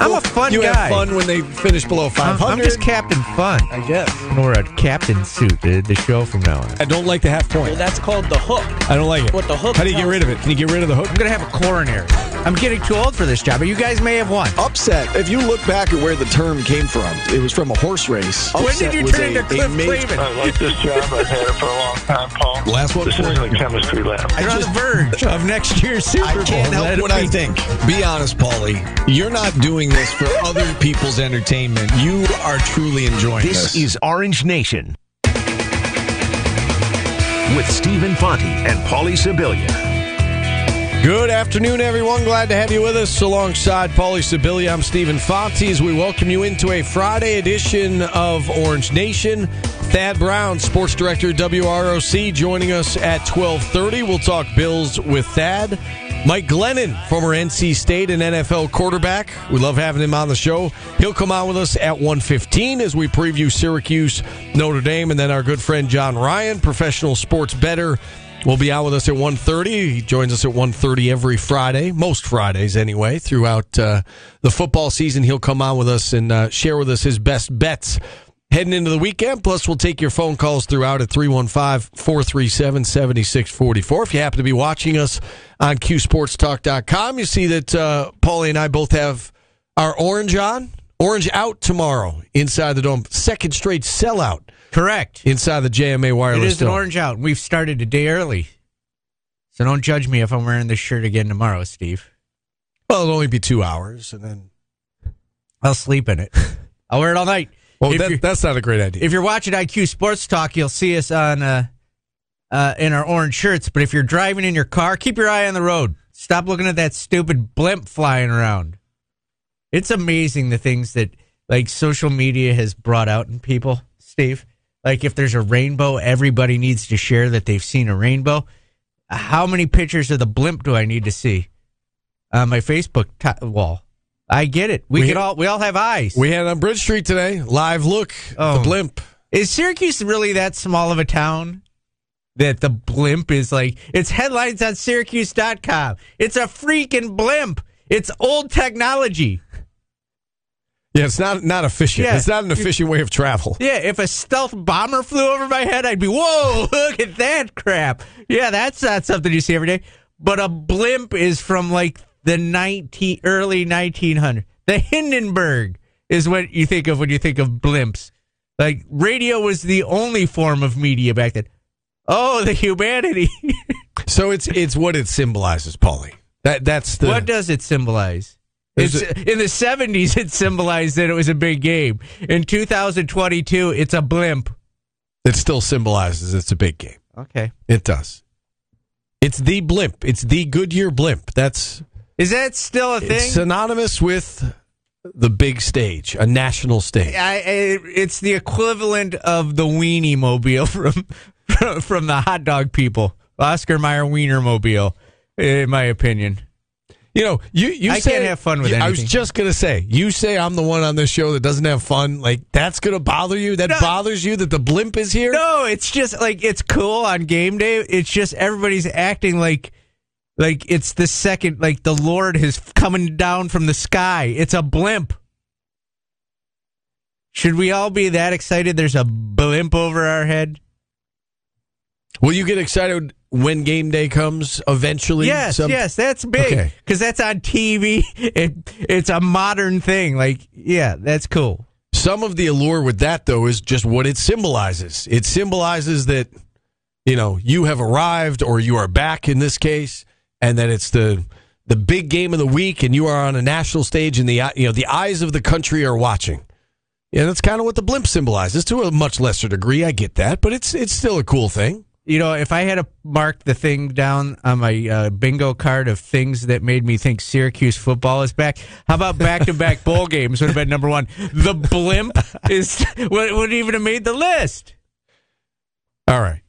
I'm a fun you guy. have fun when they finish below I'm, 500. I'm just Captain Fun. I guess. Or a captain suit, the, the show from now on. I don't like the half Well, that's called the hook. I don't like it. What the hook How do you get rid of it? Can you get rid of the hook? I'm going to have a coronary. I'm getting too old for this job, but you guys may have won. Upset. If you look back at where the term came from, it was from a horse race. when Upset did you was turn a- into a Cliff major- Clavin? I like this job. I've had it for a long time, Paul. Last one This for isn't a chemistry lab. You're on the verge of next year's Super Bowl. I can't Let help it what I be. think. Be honest, Paulie. You're not doing this for other people's entertainment. You are truly enjoying This this. is Orange Nation with Stephen Fonte and Paulie Sibilia. Good afternoon, everyone. Glad to have you with us alongside Paulie Sibilia. I'm Stephen Fonte as we welcome you into a Friday edition of Orange Nation. Thad Brown, sports director WROC, joining us at 12:30. We'll talk Bills with Thad. Mike Glennon, former NC State and NFL quarterback. We love having him on the show. He'll come on with us at 1:15 as we preview Syracuse, Notre Dame, and then our good friend John Ryan, professional sports better will be out with us at 1.30 he joins us at 1.30 every friday most fridays anyway throughout uh, the football season he'll come on with us and uh, share with us his best bets heading into the weekend plus we'll take your phone calls throughout at 315-437-7644 if you happen to be watching us on qsportstalk.com you see that uh, paulie and i both have our orange on orange out tomorrow inside the dome second straight sellout Correct. inside the jma It wireless is an dome. orange out. We've started a day early. So don't judge me if I'm wearing this shirt again tomorrow, Steve. Well, it'll only be two hours, and then. I'll sleep in it. I'll wear it all night. Well, that, that's not a great idea. If you're watching IQ Sports Talk, you'll see us on uh, uh, in our orange shirts. But if you're driving in your car, keep your eye on the road. Stop looking at that stupid blimp flying around. It's amazing the things that like social media has brought out in people, Steve. Like if there's a rainbow, everybody needs to share that they've seen a rainbow. How many pictures of the blimp do I need to see on my Facebook t- wall? I get it. We, We- could all we all have eyes. we had it on Bridge Street today. Live look. Oh. The blimp. Is Syracuse really that small of a town that the blimp is like it's headlines on syracuse.com. It's a freaking blimp. It's old technology. Yeah, it's not not efficient. Yeah. It's not an efficient way of travel. Yeah, if a stealth bomber flew over my head, I'd be, "Whoa, look at that crap." Yeah, that's not something you see every day. But a blimp is from like the 19 early 1900s. The Hindenburg is what you think of when you think of blimps. Like radio was the only form of media back then. Oh, the humanity. So it's it's what it symbolizes, Paulie. That that's the what does it symbolize? It's, in the 70s, it symbolized that it was a big game. In 2022, it's a blimp. it still symbolizes it's a big game. Okay. It does. It's the blimp. It's the Goodyear blimp. That's Is that still a it's thing? synonymous with the big stage, a national stage. I, I, it's the equivalent of the weenie mobile from, from the hot dog people, Oscar Mayer Wiener mobile, in my opinion. You know, you you I say can't have fun with I was just gonna say, you say I'm the one on this show that doesn't have fun. Like that's gonna bother you. That No. bothers you that the blimp is here. No, it's just like it's cool on game day. It's just everybody's acting like like it's the second like the Lord is coming down from the sky. It's a blimp. Should we all be that excited? There's a blimp over our head. Will you get excited when game day comes eventually? Yes, Some- yes, that's big Okay. because that's on TV. It, it's a modern thing. Like, yeah, that's cool. Some of the allure with that though is just what it symbolizes. It symbolizes that you know you have arrived or you are back in this case, and that it's the the big game of the week, and you are on a national stage, and the you know the eyes of the country are watching. Yeah, that's kind of what the blimp symbolizes to a much lesser degree. I get that, but it's it's still a cool thing. You know, if I had to mark the thing down on my uh, bingo card of things that made me think Syracuse football is back, how about back to back bowl games would have been number one? The blimp is would- wouldn't even have made the list. All right,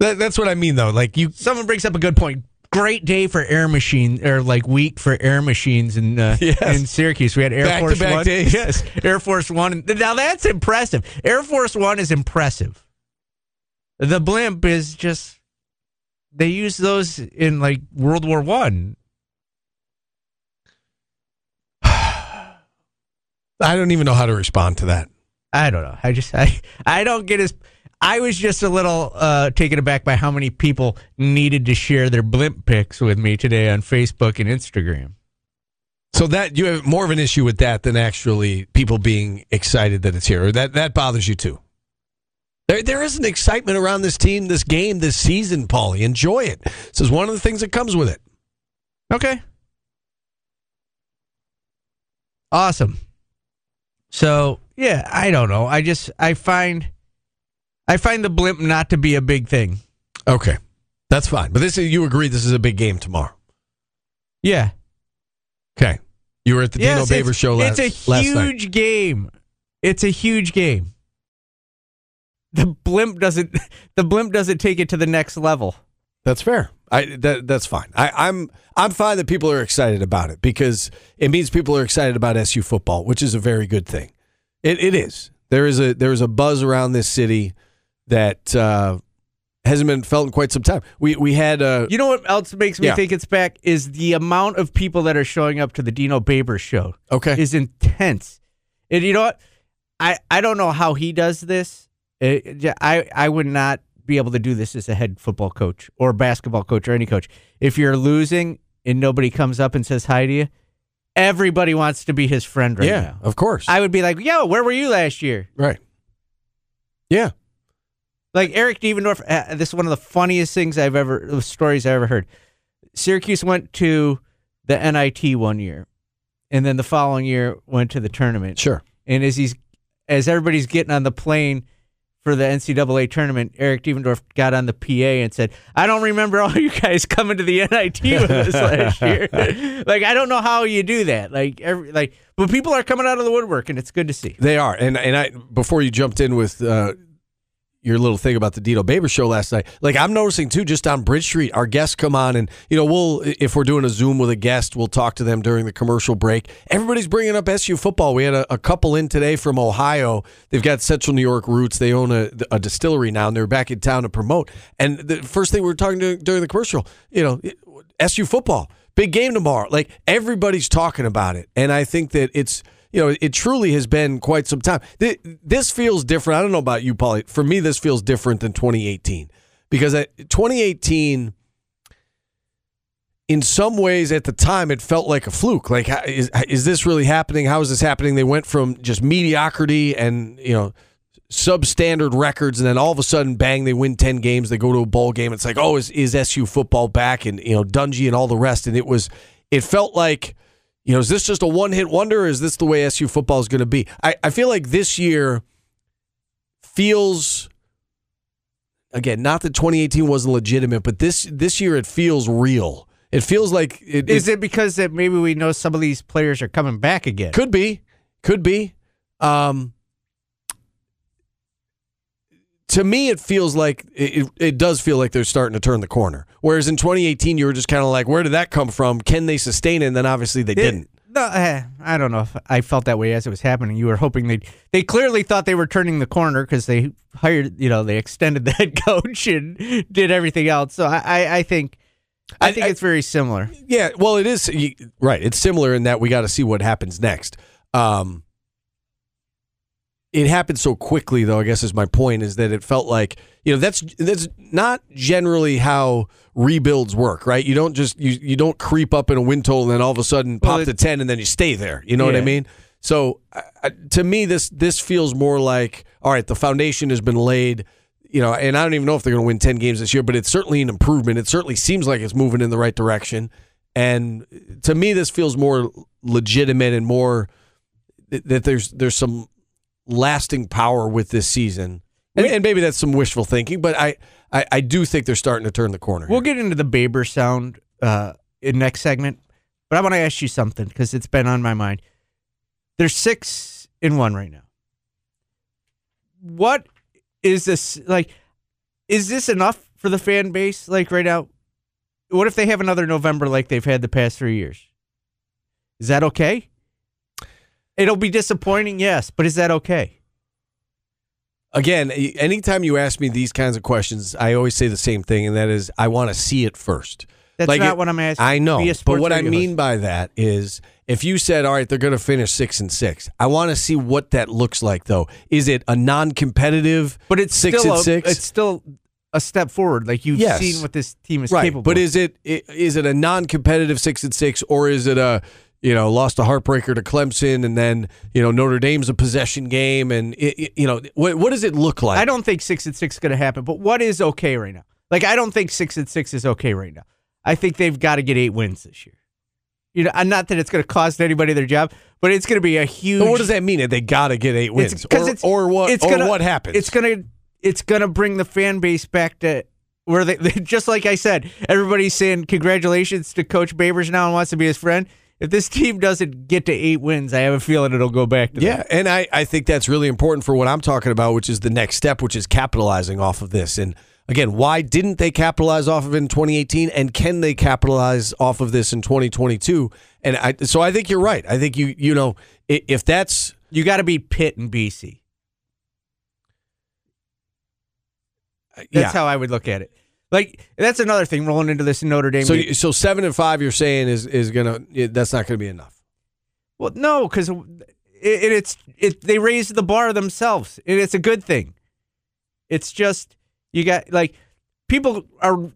that, that's what I mean though. Like you, Someone brings up a good point. Great day for air machine or like week for air machines in uh, Yes. in Syracuse. We had Air Force Back-to-back One. days. Yes, Air Force One. Now that's impressive. Air Force One is impressive. The blimp is just they use those in like World War One. I don't even know how to respond to that. I don't know. I just I I don't get as I was just a little uh, taken aback by how many people needed to share their blimp pics with me today on Facebook and Instagram. So that you have more of an issue with that than actually people being excited that it's here. Or that that bothers you too. There, there is an excitement around this team, this game, this season, Paulie. Enjoy it. This is one of the things that comes with it. Okay. Awesome. So yeah, I don't know. I just I find I find the blimp not to be a big thing. Okay, that's fine. But this is, you agree this is a big game tomorrow. Yeah. Okay, you were at the Yes, Dino Babers show last, night. It's a huge night. game. It's a huge game. The blimp doesn't the blimp doesn't take it to the next level. That's fair. I that that's fine. I, I'm I'm fine that people are excited about it because it means people are excited about SU football, which is a very good thing. It it is. There is a there is a buzz around this city that uh, hasn't been felt in quite some time. We we had uh, You know what else makes me Yeah. think it's back is the amount of people that are showing up to the Dino Babers show. okay is intense. And you know what? I, I don't know how he does this. It- I, I would not be able to do this as a head football coach or basketball coach or any coach. If you're losing and nobody comes up and says hi to you, everybody wants to be his friend right yeah now. of course I would be like, yo, where were you last year? right yeah Like Eric Devendorf, uh, this is one of the funniest things I've ever, stories I ever heard. Syracuse went to the NIT one year, and then the following year went to the tournament. sure And as he's as everybody's getting on the plane for the NCAA tournament, Eric Devendorf got on the PA and said, "I don't remember all you guys coming to the NIT with us last year. like I don't know how you do that. Like every like, but people are coming out of the woodwork, and it's good to see. They are, and and I before you jumped in with uh, your little thing about the Dino Babers show last night, like I'm noticing too, just on Bridge Street, our guests come on, and you know we'll if we're doing a Zoom with a guest, we'll talk to them during the commercial break. Everybody's bringing up SU football. We had a, a couple in today from Ohio. They've got Central New York roots. They own a, a distillery now, and they're back in town to promote. And the first thing we were talking to during the commercial, you know, SU football, big game tomorrow. Like everybody's talking about it, and I think that it's you know it truly has been quite some time. This feels different. I don't know about you, Paulie. For me, this feels different than 2018 because at 2018. In some ways, at the time, it felt like a fluke. Like, is, is this really happening? How is this happening? They went from just mediocrity and you know substandard records, and then all of a sudden, bang, they win ten games. They go to a bowl game. It's like, oh, is, is SU football back? And you know, Dungey and all the rest. And it was, it felt like, you know, is this just a one hit wonder? Or is this the way SU football is going to be? I, I feel like this year feels. Again, not that 2018 wasn't legitimate, but this this year it feels real. It feels like it, Is it because that maybe we know some of these players are coming back again? could be, could be. Um, to me, it feels like it, it does feel like they're starting to turn the corner. Whereas in 2018, you were just kind of like, where did that come from? Can they sustain it? And then obviously they didn't. No, eh, I don't know if I felt that way as it was happening. You were hoping they they clearly thought they were turning the corner because they hired, you know, they extended the head coach and did everything else. So I, I, think I, I- think I- it's very similar. Yeah, well, it is right. It's similar in that we got to see what happens next. Um, it happened so quickly, though. I guess is my point is that it felt like you know that's that's not generally how rebuilds work, right? You don't just you you don't creep up in a win total and then all of a sudden Well, pop it- to ten and then you stay there. You know what I mean? So I- to me, this this feels more like all right. The foundation has been laid. You know, and I don't even know if they're going to win ten games this year, but it's certainly an improvement. It certainly seems like it's moving in the right direction. And to me, this feels more legitimate and more that there's there's some lasting power with this season. And, and maybe that's some wishful thinking, but I, I, I do think they're starting to turn the corner. We'll here. get into the Babers sound uh, in next segment, but I want to ask you something because it's been on my mind. There's six in one right now. What is this like? Is this enough for the fan base? Like right now, what if they have another November like they've had the past three years? Is that okay? It'll be disappointing, yes, but is that okay? Again, anytime you ask me these kinds of questions, I always say the same thing, and that is I want to see it first. That's Like not it- what I'm asking. I know, but what I mean host. by that is, if you said, "All right, they're going to finish six and six," I want to see what that looks like. Though, is it a non-competitive? but it's six and a, six. It's still a step forward. Like you've Yes. seen what this team is right, capable. but of. is it i- it a non-competitive six and six, or is it a you know lost a heartbreaker to Clemson, and then you know Notre Dame's a possession game, and it, it- you know what what does it look like? I don't think six and six is going to happen. But what is okay right now? Like I don't think six and six is okay right now. I think they've got to get eight wins this year. You know, not that it's going to cost anybody their job, but it's going to be a huge. But what does that mean? That they got to get eight wins, It's because or, it's or what? It's or gonna, what happens? It's gonna it's gonna bring the fan base back to where they, they just like I said. Everybody's saying congratulations to Coach Babers now and wants to be his friend. If this team doesn't get to eight wins, I have a feeling it'll go back to Yeah, that. and I, I think that's really important for what I'm talking about, which is the next step, which is capitalizing off of this. And again, why didn't they capitalize off of it in 2018, and can they capitalize off of this in 2022? And I, so I think you're right. I think you you know if that's You got to be Pitt and BC. Uh, that's yeah. how I would look at it. Like that's another thing rolling into this Notre Dame. so game. so seven and five, you're saying is is gonna that's not gonna be enough. Well, no, because it, it, it's it. They raised the bar themselves, and it's a good thing. It's just you got like people are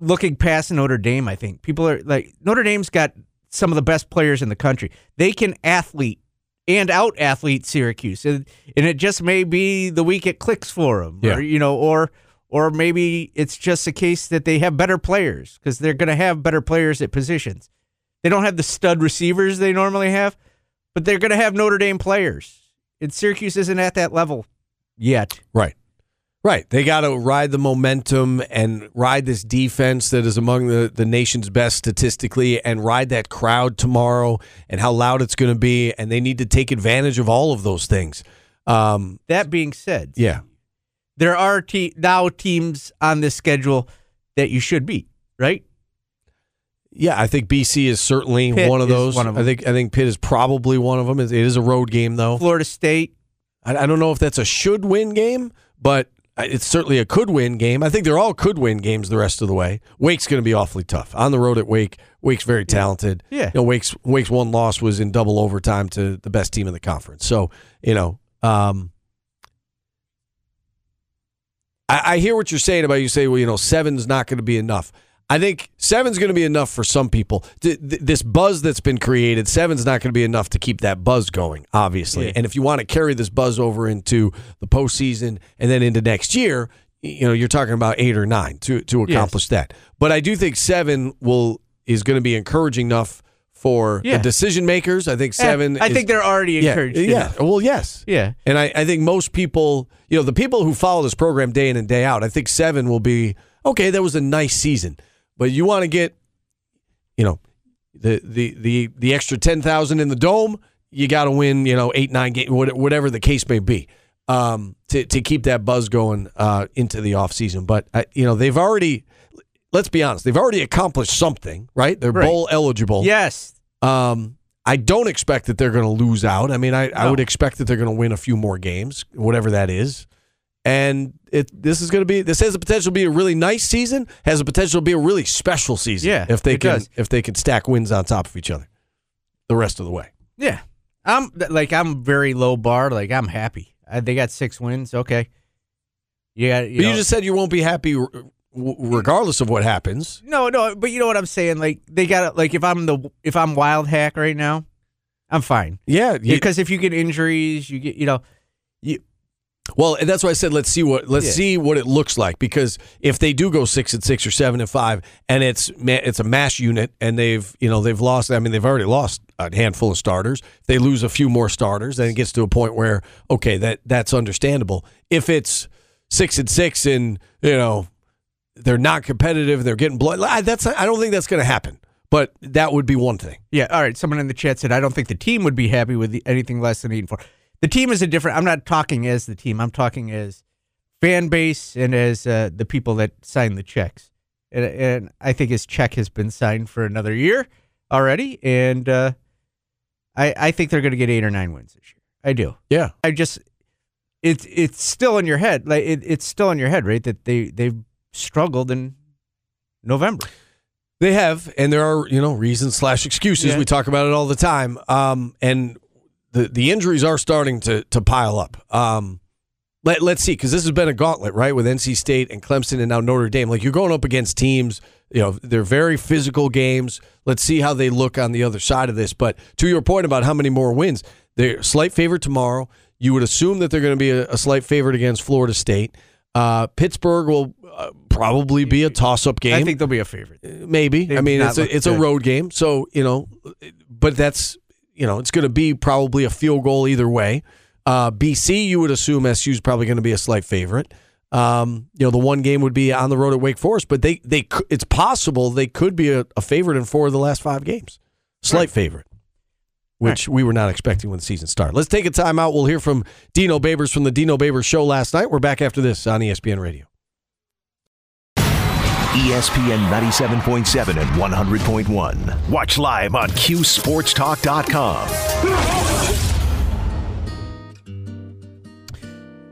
looking past Notre Dame. I think people are like Notre Dame's got some of the best players in the country. They can athlete and out athlete Syracuse, and, and it just may be the week it clicks for them, Yeah. or you know, or or maybe it's just a case that they have better players because they're going to have better players at positions. They don't have the stud receivers they normally have, but they're going to have Notre Dame players. And Syracuse isn't at that level yet. Right. Right. They got to ride the momentum and ride this defense that is among the, the nation's best statistically and ride that crowd tomorrow and how loud it's going to be. And they need to take advantage of all of those things. Um, That being said, yeah. There are te- now teams on this schedule that you should beat, right? Yeah, I think BC is certainly Pitt one of those. one of I think I think Pitt is probably one of them. It is a road game though. Florida State, I, I don't know if that's a should win game, but it's certainly a could win game. I think they're all could win games the rest of the way. Wake's going to be awfully tough on the road at Wake. Wake's very talented. Yeah. you know, Wake's Wake's one loss was in double overtime to the best team in the conference. So you know, um, I, I hear what you're saying about you say, well, you know, seven's not going to be enough. I think seven's going to be enough for some people. Th- th- this buzz that's been created, seven's not going to be enough to keep that buzz going, obviously. Yeah. And if you want to carry this buzz over into the postseason and then into next year, you know, you're talking about eight or nine to to accomplish that. But I do think seven will is going to be encouraging enough for Yeah. the decision makers. I think seven. I is- think they're already yeah, encouraged. Yeah. enough. Well, yes. Yeah. And I, I think most people, you know, the people who follow this program day in and day out, I think seven will be okay. That was a nice season, but you want to get, you know, the the the the extra ten thousand in the dome. You got to win, you know, eight nine games, whatever the case may be, um, to to keep that buzz going uh, into the off season. But I, you know, they've already. Let's be honest. They've already accomplished something, right? They're Right. bowl eligible. Yes. Um, I don't expect that they're going to lose out. I mean, I, I would expect that they're going to win a few more games, whatever that is. And it this is going to be this has the potential to be a really nice season, has the potential to be a really special season. Yeah, if they can does. if they can stack wins on top of each other, the rest of the way. Yeah. I'm like I'm very low bar. Like I'm happy. Uh, they got six wins. Okay. Yeah. You but you just said you won't be happy w- regardless of what happens. No, no, but you know what I'm saying. Like they got like if I'm the if I'm Wildhack right now, I'm fine. Yeah, you- because if you get injuries, you get you know, you Well, and that's why I said let's see what let's Yeah. see what it looks like because if they do go six and six or seven and five, and it's it's a mash unit, and they've you know they've lost. I mean, they've already lost a handful of starters. They lose a few more starters, then it gets to a point where okay, that that's understandable. If it's six and six, and you know they're not competitive, they're getting blood. I- That's I don't think that's going to happen. But that would be one thing. yeah. All right. Someone in the chat said I don't think the team would be happy with the, anything less than eight and four. The team is a different. I'm not talking as the team. I'm talking as fan base and as uh, the people that sign the checks. And, and I think his check has been signed for another year already, and uh, I I think they're going to get eight or nine wins this year. I do. Yeah. I just it's it's still in your head, like it, it's still in your head, right? That they they've struggled in November. They have, and there are you know reasons slash excuses. Yeah. We talk about it all the time. Um, and the the injuries are starting to to pile up. Um, let let's see, because this has been a gauntlet, right, with NC State and Clemson and now Notre Dame. Like you're going up against teams, you know, they're very physical games. Let's see how they look on the other side of this. But to your point about how many more wins, they're a slight favorite tomorrow. You would assume that they're going to be a, a slight favorite against Florida State. Uh, Pittsburgh will probably be a toss up game. I think they'll be a favorite. Maybe. They've I mean, it's a, it's a road game, so you know, but that's you know, it's going to be probably a field goal either way. Uh, BC, you would assume SU's probably going to be a slight favorite. Um, you know, the one game would be on the road at Wake Forest, but they they it's possible they could be a, a favorite in four of the last five games, slight favorite. Which we were not expecting when the season started. Let's take a timeout. We'll hear from Dino Babers from the Dino Babers show last night. We're back after this on ESPN Radio. ESPN 97.7 and 100.1. Watch live on QSportsTalk.com.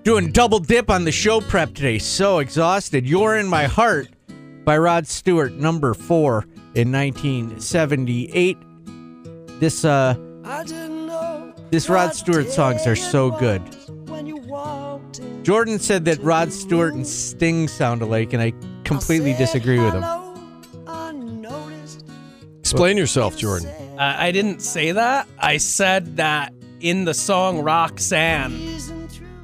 Doing double dip on the show prep today. So exhausted. You're in my heart by Rod Stewart, number four in 1978. This uh, this Rod Stewart songs are so good. Jordan said that Rod Stewart and Sting sound alike, and I completely disagree with him. Explain yourself, Jordan. Uh, I didn't say that. I said that in the song Roxanne,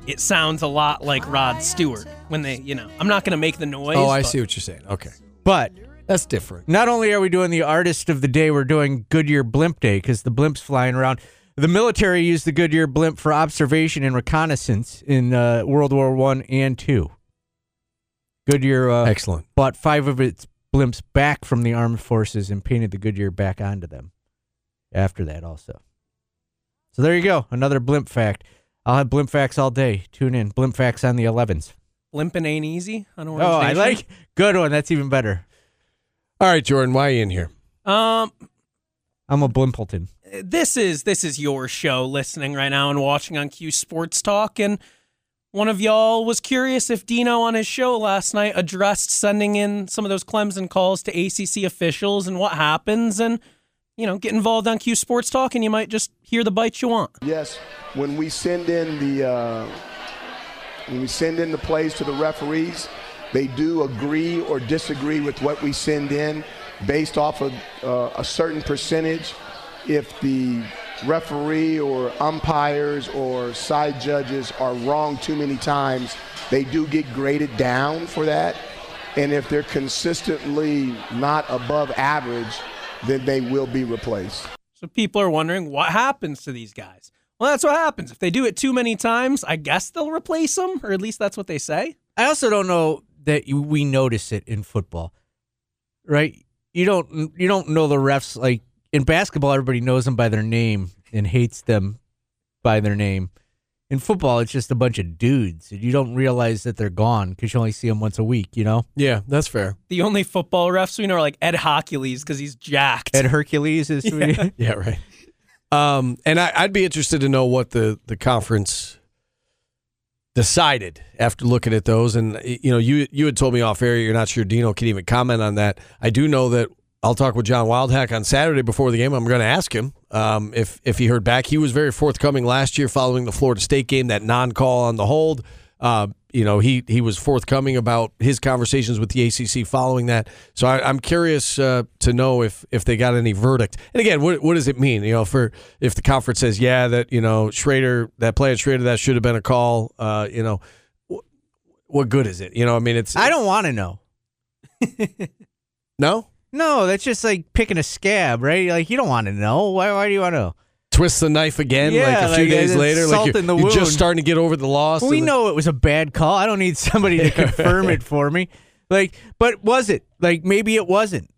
it sounds a lot like Rod Stewart when they, you know, I'm not going to make the noise. Oh, I but see what you're saying. Okay. But That's different. not only are we doing the artist of the day, we're doing Goodyear Blimp Day because the blimp's flying around. The military used the Goodyear blimp for observation and reconnaissance in uh, World War One and Two. Goodyear uh, Excellent. bought five of its blimps back from the armed forces and painted the Goodyear back onto them. After that, also. So there you go, another blimp fact. I'll have blimp facts all day. Tune in, blimp facts on the 11s. Limping ain't easy. I don't. Oh, I like good one. That's even better. All right, Jordan, why are you in here? Um, I'm a blimpleton. this is this is your show. Listening right now and watching on Q Sports Talk, and one of y'all was curious if Dino on his show last night addressed sending in some of those Clemson calls to ACC officials and what happens, and you know, get involved on Q Sports Talk, and you might just hear the bites you want. Yes, when we send in the uh, when we send in the plays to the referees, they do agree or disagree with what we send in based off of uh, a certain percentage. If the referee or umpires or side judges are wrong too many times, they do get graded down for that. And if they're consistently not above average, then they will be replaced. So people are wondering what happens to these guys. Well, that's what happens. If they do it too many times, I guess they'll replace them, or at least that's what they say. I also don't know that we notice it in football, right? You don't you don't know the refs like in basketball. Everybody knows them by their name and hates them by their name. In football, it's just a bunch of dudes, and you don't realize that they're gone because you only see them once a week. You know, Yeah, that's fair. The only football refs we know are like Ed Hochuli because he's jacked. Ed Hochuli is Yeah, right. Um, and I, I'd be interested to know what the the conference decided after looking at those. And you know, you you had told me off air you're not sure Dino can even comment on that. I do know that I'll talk with John Wildhack on Saturday before the game. I'm going to ask him um, if if he heard back. He was very forthcoming last year following the Florida State game, that non call on the hold. Uh, you know, he he was forthcoming about his conversations with the ACC following that. So I, I'm curious uh, to know if if they got any verdict. And again, what what does it mean? You know, for if the conference says yeah that you know Schrader that play at Schrader that should have been a call. Uh, you know, wh- what good is it? You know, I mean, it's I don't want to know. no No, that's just like picking a scab, right? Like you don't want to know. Why? Why do you want to twist the knife again Yeah, like a few like, days later, like you're, you're just starting to get over the loss. we know it was a bad call. I don't need somebody to confirm it for me. Like, but was it? Like maybe it wasn't.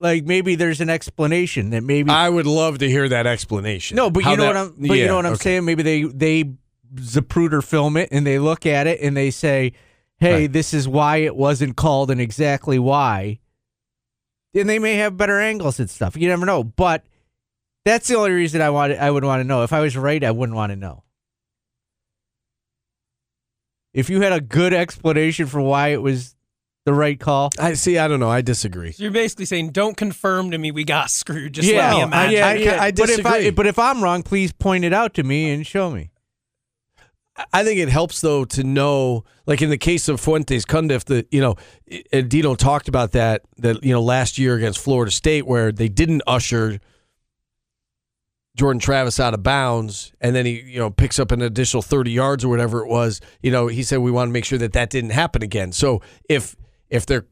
Like maybe there's an explanation that maybe I would love to hear that explanation. no, but How you know that- what I'm. But you know what I'm okay. saying. Maybe they they Zapruder film it and they look at it and they say, "Hey, Right. this is why it wasn't called and exactly why." And they may have better angles and stuff. You never know. But that's the only reason I wanted. I would want to know. If I was right, I wouldn't want to know. If you had a good explanation for why it was the right call? I see. I don't know. I disagree. So you're basically saying, don't confirm to me we got screwed. Just yeah, let me I- yeah, I- yeah. I but if I disagree. but if I'm wrong, please point it out to me and show me. I think it helps though to know, like in the case of Fuentes Cundiff, that you know, and Dino talked about that that you know last year against Florida State where they didn't usher Jordan Travis out of bounds, and then he you know picks up an additional thirty yards or whatever it was. You know, he said we want to make sure that that didn't happen again. So if if they're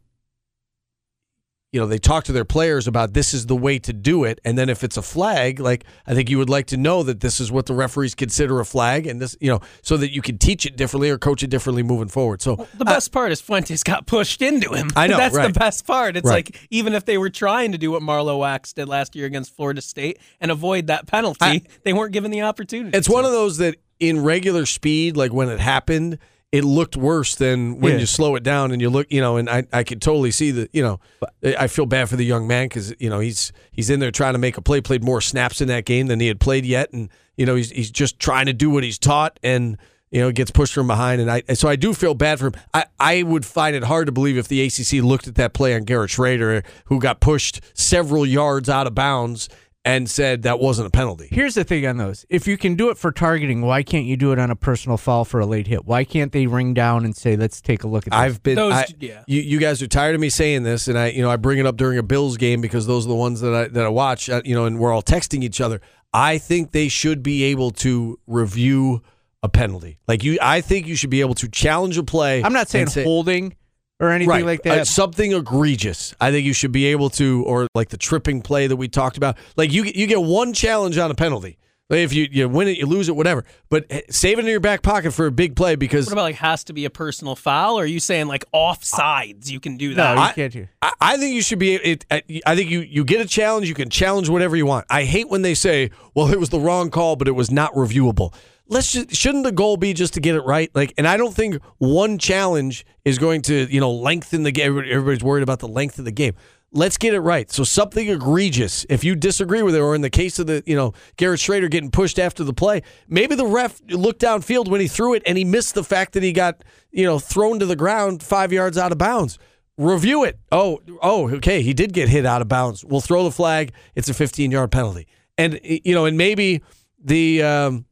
you know, they talk to their players about this is the way to do it. And then if it's a flag, like I think you would like to know that this is what the referees consider a flag and this, you know, so that you can teach it differently or coach it differently moving forward. So The best part is Fuentes got pushed into him. I know, That's right. the best part. It's Right. like even if they were trying to do what Marlowe Wax did last year against Florida State and avoid that penalty, I- they weren't given the opportunity. it's one of those that in regular speed, like when it happened, it looked worse than when Yeah. you slow it down and you look, you know, and I, I could totally see that, you know, I feel bad for the young man because, you know, he's he's in there trying to make a play, played more snaps in that game than he had played yet. And, you know, he's, he's just trying to do what he's taught and, you know, gets pushed from behind. And I, so I do feel bad for him. I, I would find it hard to believe if the ACC looked at that play on Garrett Schrader, who got pushed several yards out of bounds and said that wasn't a penalty. Here's the thing on those. If you can do it for targeting, why can't you do it on a personal foul for a late hit? Why can't they ring down and say, "Let's take a look at this"? I've been. Those- I, yeah. You, you guys are tired of me saying this, and I, you know, I bring it up during a Bills game because those are the ones that I that I watch. uh, You know, and we're all texting each other. I think they should be able to review a penalty. Like you, I think you should be able to challenge a play. I'm not saying and say- holding or anything right, like uh, that. something egregious. I think you should be able to, or like the tripping play that we talked about. Like you, you get one challenge on a penalty. Like if you, you win it, you lose it, whatever. But eh, save it in your back pocket for a big play because what about like has to be a personal foul? Or are you saying like offsides you can do no, that? you I- can't do. I, I think you should be. It, I I think you you get a challenge. You can challenge whatever you want. I hate when they say, "Well, it was the wrong call, but it was not reviewable." Let's just shouldn't the goal be just to get it right? Like, and I don't think one challenge is going to you know lengthen the game. Everybody's worried about the length of the game. Let's get it right. So something egregious. If you disagree with it, or in the case of the you know Garrett Schrader getting pushed after the play, maybe the ref looked downfield when he threw it and he missed the fact that he got you know thrown to the ground five yards out of bounds review it. Oh, oh, okay, he did get hit out of bounds. We'll throw the flag. It's a 15 yard penalty, and you know, and maybe the, um,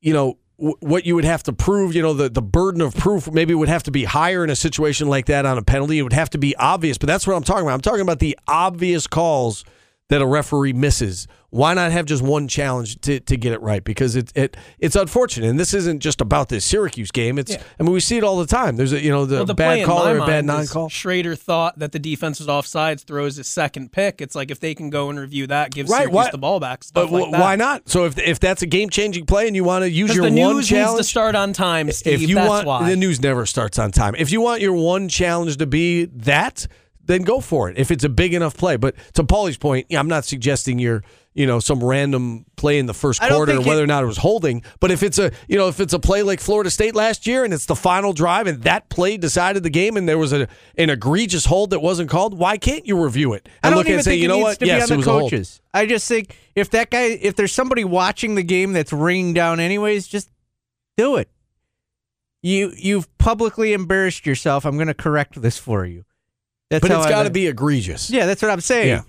you know, w- what you would have to prove, you know, the the burden of proof maybe would have to be higher in a situation like that on a penalty. It would have to be obvious, but that's what I'm talking about. I'm talking about the obvious calls that a referee misses. Why not have just one challenge to, to get it right? Because it, it it's unfortunate, and this isn't just about this Syracuse game. It's I mean we see it all the time. There's a you know the, well, the bad call or a bad non call. Schrader thought that the defense was offsides, throws his second pick. It's like if they can go and review that, give Right, Syracuse why- the ball back. But like why not? So if if that's a game changing play and you want to use your the one news challenge, needs to start on time, Steve. if you That's want why. the news never starts on time. If you want your one challenge to be that, then go for it. If it's a big enough play. But to Paulie's point, yeah, I'm not suggesting you're you know some random play in the first quarter, whether it- or not it was holding. But if it's a you know if it's a play like Florida State last year and it's the final drive and that play decided the game and there was a an egregious hold that wasn't called, why can't you review it I and don't look even and say think you know what? Yes, it was the a hold. coaches. I just think if that guy, if there's somebody watching the game that's ringing down anyways, just do it. You you've publicly embarrassed yourself. I'm going to correct this for you. That's But how it's I- got to be egregious. Yeah, that's what I'm saying. Yeah.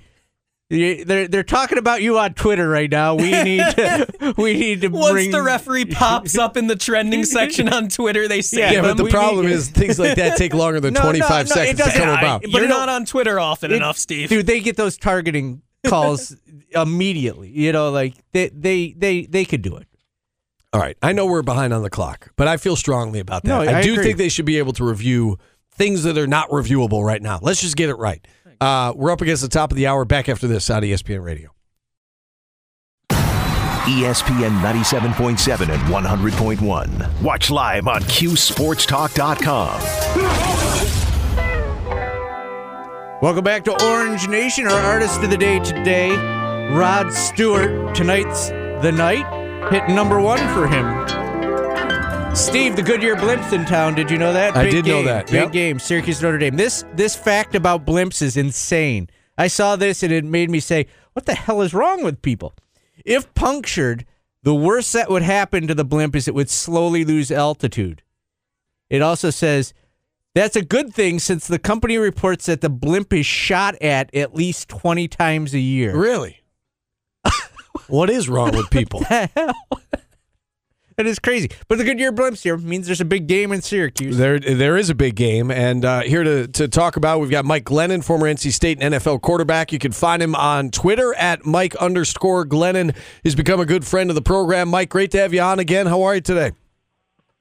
They're they're talking about you on Twitter right now. We need to we need to Once bring the referee pops up in the trending section on Twitter, they say, Yeah, Yeah, but the we problem need- is things like that take longer than No, no, 25 no, it seconds to doesn't. come I- about. but "You're not don't- on Twitter often It- enough, Steve." dude, they get those targeting calls immediately. You know, like they they they they could do it. All right. I know we're behind on the clock, but I feel strongly about that. No, I, I do agree. think they should be able to review things that are not reviewable right now. Let's just get it right. Uh, we're up against the top of the hour. Back after this on ESPN Radio. ESPN 97.7 and 100.1. Watch live on QSportsTalk.com. Welcome back to Orange Nation. Our artist of the day today, Rod Stewart. Tonight's the night. Hit number one for him. Steve, the Goodyear Blimps in town. Did you know that? I Big did know game, that, Big yep. game. Syracuse Notre Dame. This this fact about blimps is insane. I saw this and it made me say, "What the hell is wrong with people?" If punctured, the worst that would happen to the blimp is it would slowly lose altitude. It also says That's a good thing since the company reports that the blimp is shot at at least 20 times a year. Really? what is wrong with people? That is crazy. But the Goodyear blimps here means there's a big game in Syracuse. There, there is a big game, and uh, here to, to talk about, we've got Mike Glennon, former NC State and NFL quarterback. You can find him on Twitter at Mike underscore Glennon. He's become a good friend of the program. Mike, great to have you on again. How are you today?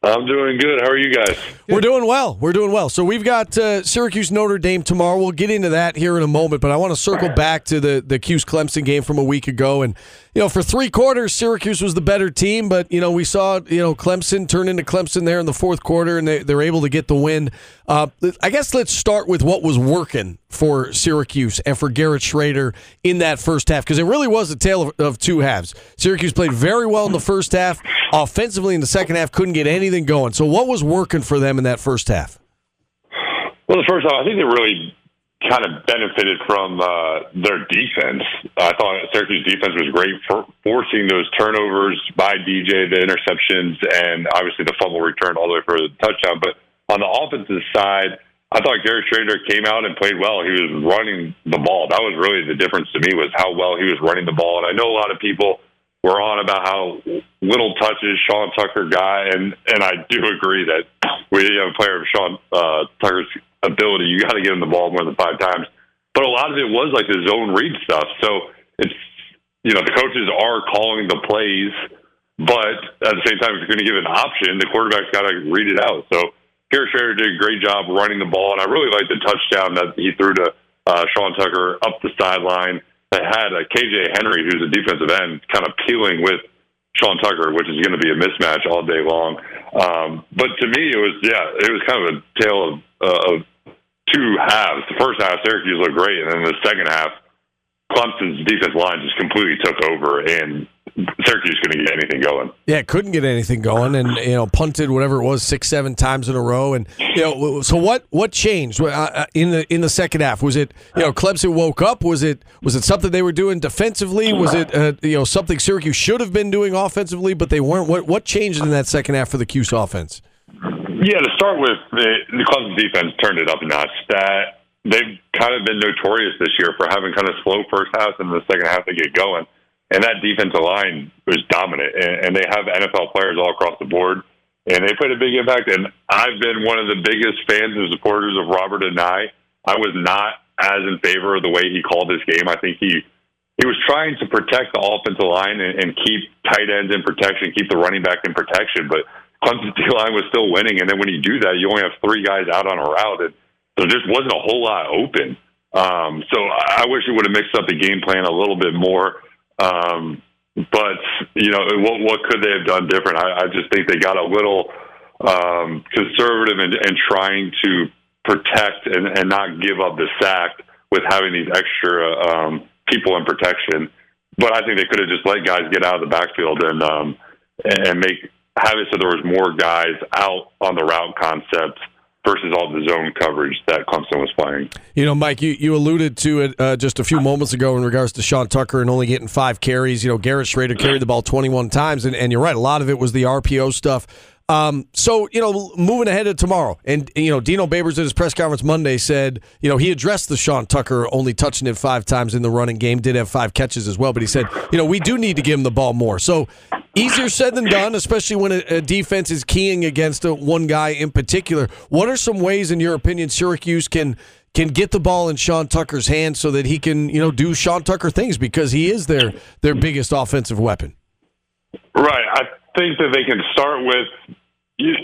I'm doing good. How are you guys? We're doing well. We're doing well. So we've got uh, Syracuse Notre Dame tomorrow. We'll get into that here in a moment, but I want to circle back to the the Cuse Clemson game from a week ago. And you know, for three quarters, Syracuse was the better team, but you know, we saw you know Clemson turn into Clemson there in the fourth quarter, and they, they're able to get the win. Uh, I guess let's start with what was working for Syracuse and for Garrett Schrader in that first half because it really was a tale of, of two halves. Syracuse played very well in the first half, offensively in the second half couldn't get anything going. So what was working for them in that first half? Well, the first off, I think they really kind of benefited from uh, their defense. I thought Syracuse defense was great for forcing those turnovers by DJ, the interceptions, and obviously the fumble return all the way for the touchdown. But on the offensive side, I thought Garrett Schrader came out and played well. He was running the ball. That was really the difference to me was how well he was running the ball. And I know a lot of people were on about how little touches Sean Tucker got, and and I do agree that we have a player of Sean uh, Tucker's ability. You got to give him the ball more than five times. But a lot of it was like the zone read stuff. So it's you know the coaches are calling the plays, but at the same time, if you're going to give an option, the quarterback's got to read it out. So Schrader did a great job running the ball, and I really liked the touchdown that he threw to uh, Sean Tucker up the sideline. That had a KJ Henry, who's a defensive end, kind of peeling with Sean Tucker, which is going to be a mismatch all day long. Um, but to me, it was yeah, it was kind of a tale of, uh, of two halves. The first half, Syracuse looked great, and then the second half, Clemson's defense line just completely took over, and Syracuse couldn't get anything going. Yeah, couldn't get anything going, and you know punted whatever it was six, seven times in a row, and you know so what what changed uh, in the in the second half? Was it you know Clemson woke up? Was it was it something they were doing defensively? Was it uh, you know something Syracuse should have been doing offensively, but they weren't? What what changed in that second half for the Cuse offense? Yeah, to start with, the, the Clemson defense turned it up a notch. That they've kind of been notorious this year for having kind of slow first halves, and the second half they get going. And that defensive line was dominant, and, and they have NFL players all across the board, and they played a big impact. And I've been one of the biggest fans and supporters of Robert Anae. I I was not as in favor of the way he called this game. I think he he was trying to protect the offensive line and, and keep tight ends in protection, keep the running back in protection, but Clemson's D line was still winning. And then when you do that, you only have three guys out on a route, and there just wasn't a whole lot open. Um, so I wish it would have mixed up the game plan a little bit more. Um, but you know, what what could they have done different? I, I just think they got a little um, conservative in, in trying to protect and, and not give up the sack with having these extra um, people in protection. But I think they could have just let guys get out of the backfield and um, and make have it so there was more guys out on the route concept versus all the zone coverage that Clemson was playing. You know, Mike, you, you alluded to it uh, just a few moments ago in regards to Sean Tucker and only getting five carries. You know, Garrett Schrader carried the ball 21 times, and, and you're right, a lot of it was the RPO stuff. Um, so you know, moving ahead to tomorrow, and you know, Dino Babers at his press conference Monday said, you know, he addressed the Sean Tucker only touching it five times in the running game, did have five catches as well, but he said, you know, we do need to give him the ball more. So easier said than done, especially when a, a defense is keying against a, one guy in particular. What are some ways, in your opinion, Syracuse can can get the ball in Sean Tucker's hands so that he can, you know, do Sean Tucker things because he is their their biggest offensive weapon. Right. I think that they can start with you.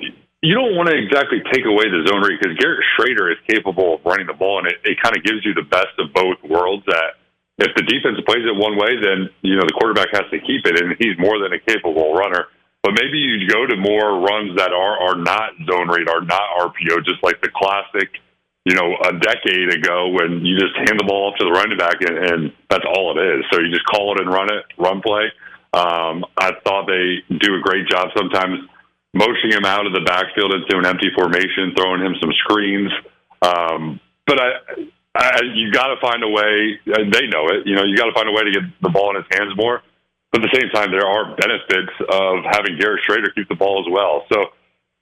You don't want to exactly take away the zone read because Garrett Schrader is capable of running the ball, and it, it kind of gives you the best of both worlds. That if the defense plays it one way, then you know the quarterback has to keep it, and he's more than a capable runner. But maybe you go to more runs that are are not zone read, are not RPO, just like the classic, you know, a decade ago when you just hand the ball off to the running back, and, and that's all it is. So you just call it and run it, run play. Um, I thought they do a great job sometimes motioning him out of the backfield into an empty formation, throwing him some screens. Um, but I, I, you got to find a way. uh, They know it. You know, you got to find a way to get the ball in his hands more. But at the same time, there are benefits of having Garrett Schrader keep the ball as well. So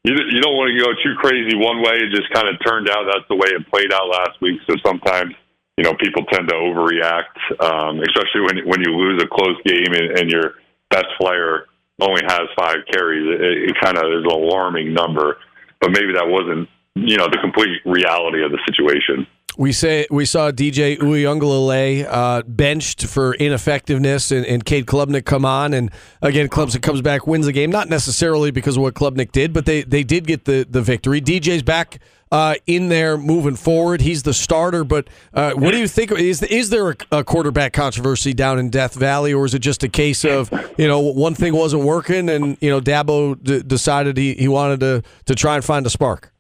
you you don't want to go too crazy one way. It just kind of turned out that's the way it played out last week. So sometimes you know people tend to overreact, um, especially when when you lose a close game and, and your best player only has five carries. It, it kind of is an alarming number, but maybe that wasn't you know the complete reality of the situation. We say we saw DJ Uiagalelei uh, benched for ineffectiveness, and, and Cade Klubnik come on, and again, Klubnik comes back, wins the game. Not necessarily because of what Klubnik did, but they they did get the the victory. DJ's back uh, in there moving forward. He's the starter, but uh, what do you think? Is is there a, a, quarterback controversy down in Death Valley, or is it just a case of you know one thing wasn't working, and you know Dabo d- decided he, he wanted to to try and find a spark?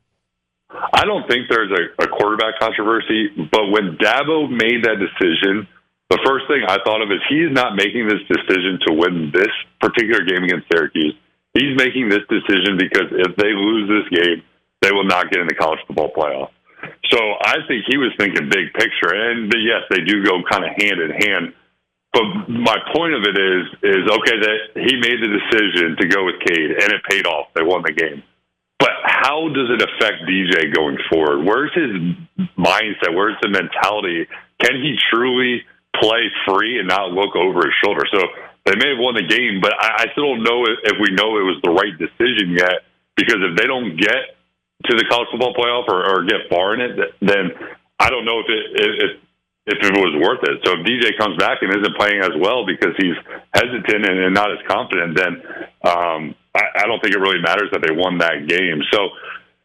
I don't think there's a, a quarterback controversy, but when Dabo made that decision, the first thing I thought of is he's not making this decision to win this particular game against Syracuse. He's making this decision because if they lose this game, they will not get in the college football playoff. So I think he was thinking big picture, and yes, they do go kind of hand in hand. But my point of it is, is okay that he made the decision to go with Cade, and it paid off. They won the game. But how does it affect DJ going forward? Where's his mindset? Where's the mentality? Can he truly play free and not look over his shoulder? So they may have won the game, but I, I still don't know if, if we know it was the right decision yet. Because if they don't get to the college football playoff or, or get far in it, then I don't know if it if, if it was worth it. So if DJ comes back and isn't playing as well because he's hesitant and, and not as confident, then um, I, I don't think it really matters that they won that game. So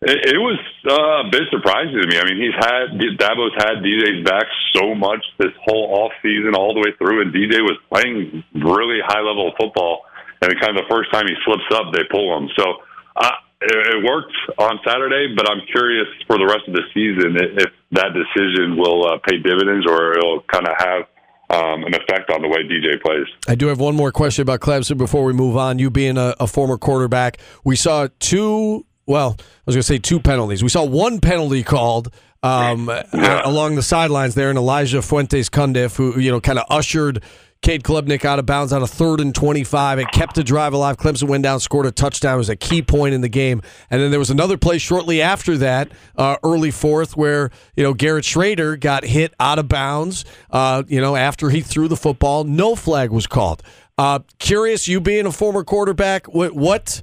it, it was uh, a bit surprising to me. I mean, he's had Dabo's had DJ's back so much this whole off season, all the way through, and DJ was playing really high level football. And kind of the first time he slips up, they pull him. So uh, it, worked on Saturday, but I'm curious for the rest of the season if that decision will uh, pay dividends or it'll kind of have um, an effect on the way DJ plays. I do have one more question about Clemson before we move on. You being a, a former quarterback, we saw two. Well, I was going to say two penalties. We saw one penalty called um, yeah. along the sidelines there, and Elijah Fuentes Cundiff, who you know kind of ushered Cade Klubnik out of bounds on a third and 25. It kept the drive alive. Clemson went down, scored a touchdown. It was a key point in the game. And then there was another play shortly after that, uh, early fourth, where, you know, Garrett Shrader got hit out of bounds, uh, you know, after he threw the football. No flag was called. Uh, curious, you being a former quarterback, what, what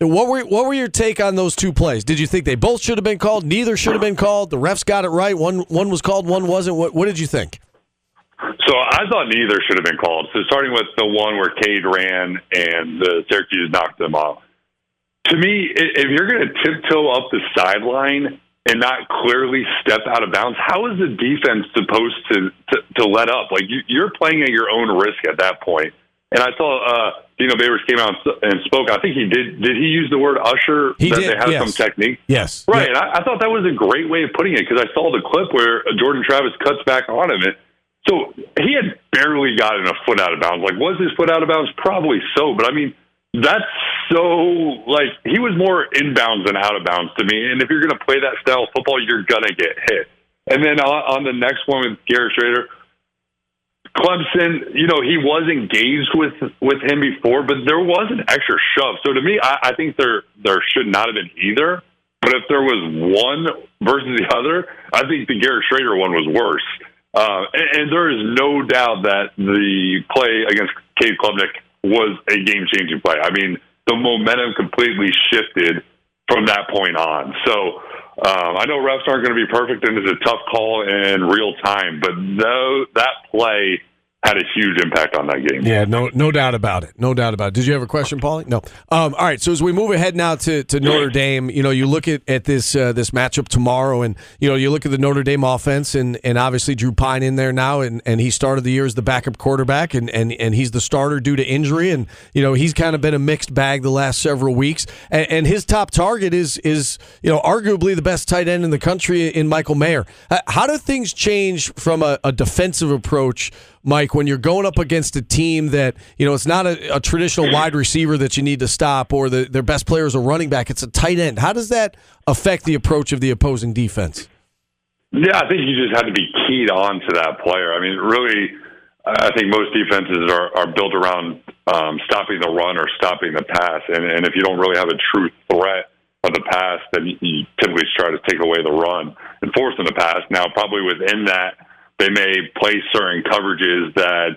what were what were your take on those two plays? Did you think they both should have been called? Neither should have been called. The refs got it right. One one was called, one wasn't. What what did you think? So I thought neither should have been called. So starting with the one where Cade ran and the Syracuse knocked them off. To me, if you're going to tiptoe up the sideline and not clearly step out of bounds, how is the defense supposed to to, to let up? Like you, you're playing at your own risk at that point. And I saw uh, Dino Babers came out and spoke. I think he did. Did he use the word usher? He that did. They have yes. some technique. Yes. Right. Yeah. I, I thought that was a great way of putting it because I saw the clip where Jordan Travis cuts back on him. And so he had barely gotten a foot out of bounds. Like, was his foot out of bounds? Probably so. But I mean, that's so like he was more inbounds than out of bounds to me. And if you're going to play that style of football, you're going to get hit. And then on, on the next one with Garrett Shrader, Clemson, you know, he was engaged with with him before, but there was an extra shove. So to me, I, I think there there should not have been either. But if there was one versus the other, I think the Garrett Shrader one was worse. Uh, and, and there is no doubt that the play against Cade Klubnik was a game changing play. I mean, the momentum completely shifted from that point on. So um, I know refs aren't going to be perfect, and it's a tough call in real time, but though that play had a huge impact on that game. Yeah, no, no doubt about it. No doubt about it. Did you have a question, Paulie? No. Um, all right. So as we move ahead now to, to Notre Dame, you know, you look at, at this uh, this matchup tomorrow, and you know, you look at the Notre Dame offense, and, and obviously Drew Pyne in there now, and, and he started the year as the backup quarterback, and, and and he's the starter due to injury, and you know, he's kind of been a mixed bag the last several weeks, and, and his top target is is you know arguably the best tight end in the country in Michael Mayer. How do things change from a, a defensive approach? Mike, when you're going up against a team that, you know, it's not a, a traditional wide receiver that you need to stop or the, their best player is a running back, it's a tight end. How does that affect the approach of the opposing defense? Yeah, I think you just have to be keyed on to that player. I mean, really, I think most defenses are, are built around um, stopping the run or stopping the pass. And, and if you don't really have a true threat of the pass, then you typically try to take away the run and force them to pass. Now, probably within that, they may play certain coverages that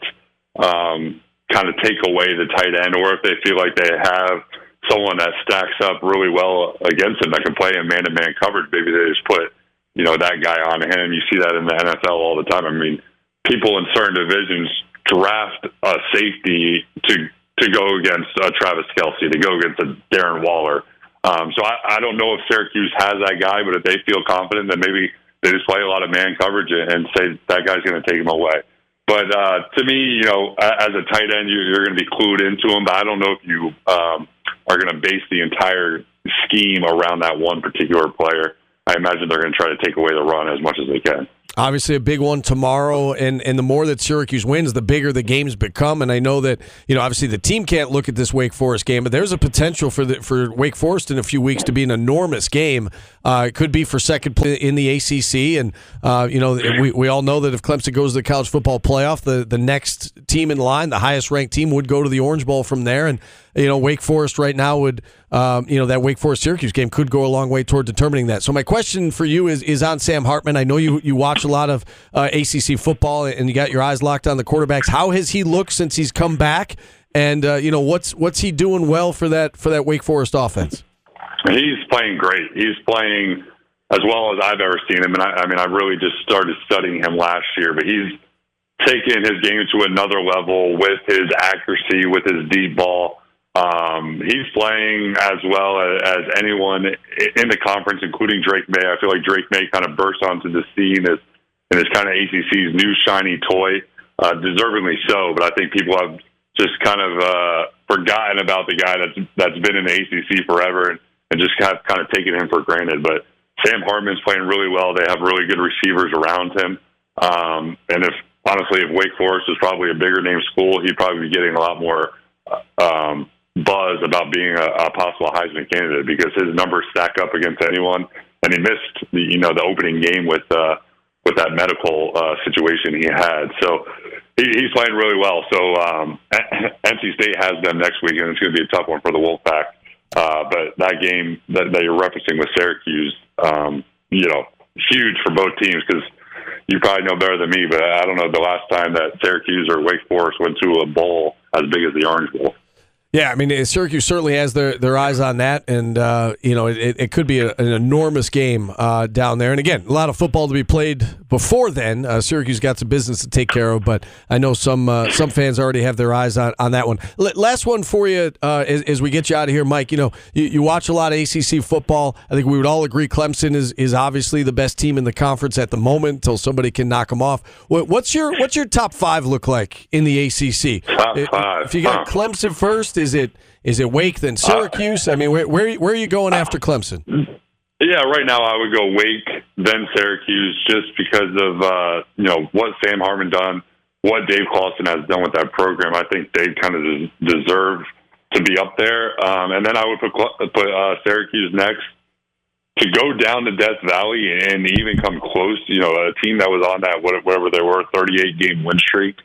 um, kind of take away the tight end, or if they feel like they have someone that stacks up really well against them that can play in man-to-man coverage, maybe they just put you know that guy on him. You see that in the NFL all the time. I mean, people in certain divisions draft a safety to to go against uh, Travis Kelce, to go against a Darren Waller. Um, so I, I don't know if Syracuse has that guy, but if they feel confident, then maybe they just play a lot of man coverage and say that guy's going to take him away. But uh, to me, you know, as a tight end, you're, going to be clued into him. But I don't know if you um, are going to base the entire scheme around that one particular player. I imagine they're going to try to take away the run as much as they can. Obviously, a big one tomorrow, and, and the more that Syracuse wins, the bigger the games become. And I know that you know, obviously, the team can't look at this Wake Forest game, but there's a potential for the for Wake Forest in a few weeks to be an enormous game. Uh, it could be for second place in the ACC, and uh, you know, we, we all know that if Clemson goes to the college football playoff, the the next team in line, the highest ranked team, would go to the Orange Bowl from there, and you know, Wake Forest right now would, um, you know, that Wake Forest Syracuse game could go a long way toward determining that. So my question for you is is on Sam Hartman. I know you you watch a lot of uh, ACC football and you got your eyes locked on the quarterbacks. How has he looked since he's come back? And uh, you know, what's what's he doing well for that for that Wake Forest offense? He's playing great. He's playing as well as I've ever seen him. And I, I mean, I really just started studying him last year, but he's taken his game to another level with his accuracy, with his deep ball. Um, he's playing as well as, anyone in the conference, including Drake Maye. I feel like Drake Maye kind of burst onto the scene as and is kind of ACC's new shiny toy, uh, deservingly so. But I think people have just kind of uh, forgotten about the guy that's that's been in the ACC forever and, and just have kind of taken him for granted. But Sam Hartman's playing really well. They have really good receivers around him. Um, and if honestly, if Wake Forest is probably a bigger name school, he'd probably be getting a lot more. Uh, um, buzz about being a, a possible Heisman candidate because his numbers stack up against anyone, and he missed the you know the opening game with uh, with that medical uh, situation he had. So he, he's playing really well. So um, NC State has them next week, and it's going to be a tough one for the Wolfpack. Uh, but that game that, that you're referencing with Syracuse, um, you know, huge for both teams because you probably know better than me, but I don't know the last time that Syracuse or Wake Forest went to a bowl as big as the Orange Bowl. Yeah, I mean Syracuse certainly has their, their eyes on that, and uh, you know it, it could be a, an enormous game uh, down there. And again, a lot of football to be played before then. Uh, Syracuse got some business to take care of, but I know some uh, some fans already have their eyes on, on that one. L- last one for you uh, as, as, we get you out of here, Mike. You know you, you, watch a lot of ACC football. I think we would all agree Clemson is is obviously the best team in the conference at the moment until somebody can knock them off. What, what's your what's your top five look like in the ACC? Top five. If you got huh. Clemson first is it is it Wake then Syracuse? I mean, where where, where are you going after Clemson? Yeah, right now I would go Wake then Syracuse, just because of uh, you know what Sam Hartman done, what Dave Clawson has done with that program. I think they kind of des- deserve to be up there, um, and then I would put put uh, Syracuse next to go down to Death Valley and even come close. You know, a team that was on that whatever they were 38 game win streak,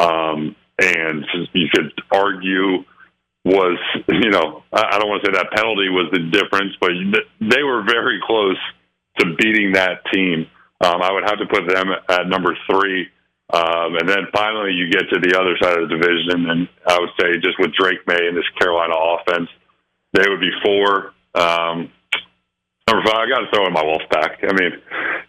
um, and you could argue was, you know, I don't want to say that penalty was the difference, but they were very close to beating that team. Um, I would have to put them at number three. Um, and then finally, you get to the other side of the division, and I would say just with Drake Maye and this Carolina offense, they would be four. Um, number five, I got to throw in my Wolfpack. I mean,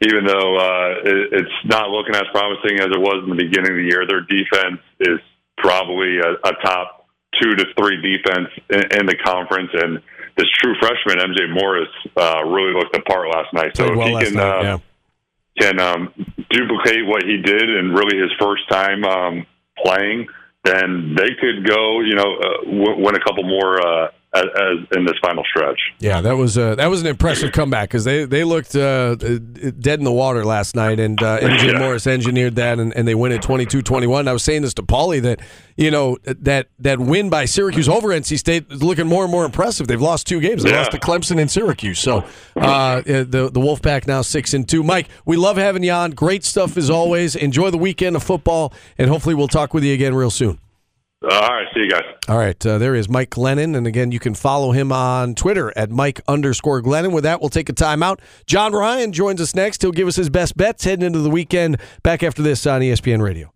even though uh, it, it's not looking as promising as it was in the beginning of the year, their defense is probably a, a top two to three defense in, in the conference, and this true freshman MJ Morris uh, really looked the part last night. So well if he can night, uh, yeah. can um, duplicate what he did and really his first time um, playing, then they could go, you know, uh, w- win a couple more uh, as, as in this final stretch. Yeah, that was uh, that was an impressive comeback because they they looked uh, dead in the water last night, and uh, MJ Yeah. Morris engineered that, and, and they win at 22-21. I was saying this to Paulie that you know that that win by Syracuse over NC State is looking more and more impressive. They've lost two games. They Yeah. lost to Clemson and Syracuse. So uh, the the Wolfpack now six and two. Mike, we love having you on. Great stuff as always. Enjoy the weekend of football, and hopefully we'll talk with you again real soon. All right, see you guys. All right, uh, there is Mike Glennon, and again, you can follow him on Twitter at Mike underscore Glennon. With that, we'll take a timeout. John Ryan joins us next. He'll give us his best bets heading into the weekend. Back after this on ESPN Radio.